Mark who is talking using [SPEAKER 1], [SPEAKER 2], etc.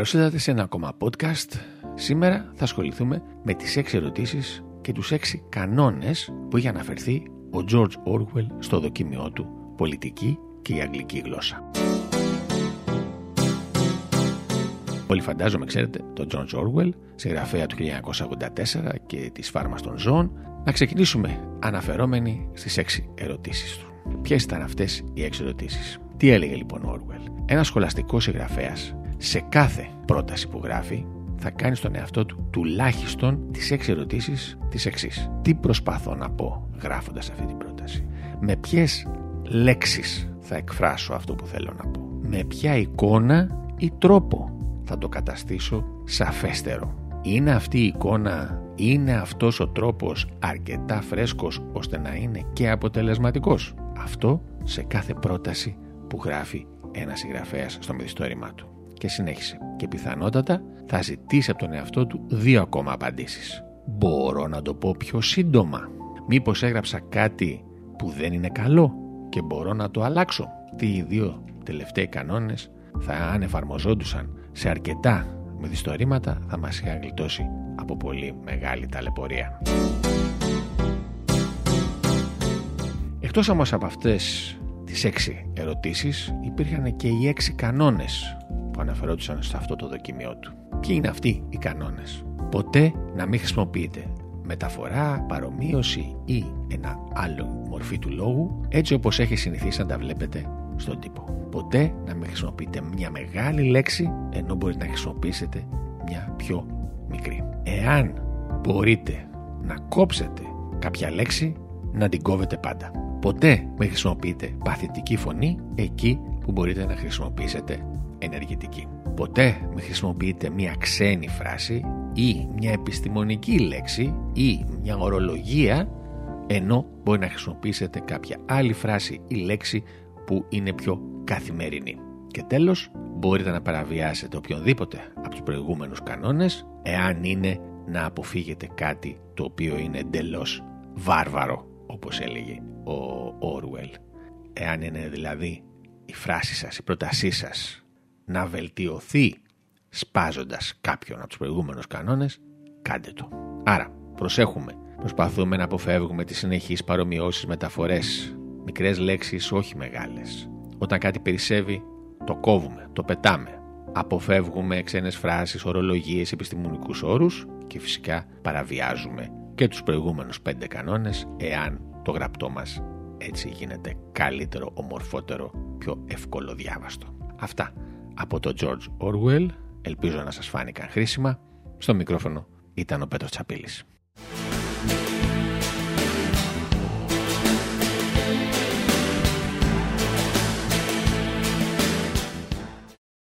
[SPEAKER 1] Καλώς ήρθατε σε ένα ακόμα podcast. Σήμερα θα ασχοληθούμε με τις έξι ερωτήσεις και τους έξι κανόνες που είχε αναφερθεί ο George Orwell στο δοκίμιό του «Πολιτική και η αγγλική γλώσσα». Όλοι φαντάζομαι, ξέρετε, τον George Orwell, συγγραφέα του 1984 και της φάρμας των ζώων, να ξεκινήσουμε αναφερόμενοι στις έξι ερωτήσεις του. Ποιες ήταν αυτές οι έξι ερωτήσεις; Τι έλεγε λοιπόν ο Orwell; Ένας σχολαστικός συγγραφέας σε κάθε πρόταση που γράφει θα κάνει στον εαυτό του τουλάχιστον τις έξι ερωτήσεις τις εξής. Τι προσπαθώ να πω γράφοντας αυτή την πρόταση; Με ποιες λέξεις θα εκφράσω αυτό που θέλω να πω; Με ποια εικόνα ή τρόπο θα το καταστήσω σαφέστερο; Είναι αυτή η εικόνα, είναι αυτός ο τρόπος αρκετά φρέσκος ώστε να είναι και αποτελεσματικός; Αυτό σε κάθε πρόταση που γράφει ένας συγγραφέας στο μυθιστόρημά του. Και συνέχισε. Και πιθανότατα θα ζητήσει από τον εαυτό του δύο ακόμα απαντήσεις. Μπορώ να το πω πιο σύντομα. Μήπως έγραψα κάτι που δεν είναι καλό και μπορώ να το αλλάξω. Τι οι δύο τελευταίοι κανόνες θα αν εφαρμοζόντουσαν σε αρκετά μυθιστορήματα θα μας είχαν γλιτώσει από πολύ μεγάλη ταλαιπωρία. Εκτός όμως από αυτές τις έξι ερωτήσεις υπήρχαν και οι έξι κανόνες που αναφερόντουσαν σε αυτό το δοκιμιό του. Ποιοι είναι αυτοί οι κανόνες; Ποτέ να μην χρησιμοποιείτε μεταφορά, παρομοίωση ή ένα άλλο μορφή του λόγου έτσι όπως έχει συνηθίσει να τα βλέπετε στον τύπο. Ποτέ να μην χρησιμοποιείτε μια μεγάλη λέξη ενώ μπορείτε να χρησιμοποιήσετε μια πιο μικρή. Εάν μπορείτε να κόψετε κάποια λέξη να την κόβετε πάντα. Ποτέ μην χρησιμοποιείτε παθητική φωνή εκεί που μπορείτε να χρησιμοποιήσετε ενεργητική. Ποτέ μην χρησιμοποιείτε μια ξένη φράση ή μια επιστημονική λέξη ή μια ορολογία ενώ μπορεί να χρησιμοποιήσετε κάποια άλλη φράση ή λέξη που είναι πιο καθημερινή. Και τέλος, μπορείτε να παραβιάσετε οποιονδήποτε από τους προηγούμενους κανόνες εάν είναι να αποφύγετε κάτι το οποίο είναι εντελώς βάρβαρο όπως έλεγε ο Orwell. Εάν είναι δηλαδή η φράση σας, η πρότασή σας να βελτιωθεί σπάζοντας κάποιον από τους προηγούμενους κανόνες, κάντε το. Άρα, προσέχουμε. Προσπαθούμε να αποφεύγουμε τις συνεχείς παρομοιώσεις μεταφορές. Μικρές λέξεις, όχι μεγάλες. Όταν κάτι περισσεύει, το κόβουμε, το πετάμε. Αποφεύγουμε ξένες φράσεις, ορολογίες, επιστημονικούς όρους και φυσικά παραβιάζουμε και τους προηγούμενους πέντε κανόνες εάν το γραπτό μας έτσι γίνεται καλύτερο, ομορφότερο, πιο εύκολο διάβαστο. Αυτά από το George Orwell, ελπίζω να σας φάνηκαν χρήσιμα. Στο μικρόφωνο ήταν ο Πέτρος Τσαπίλης.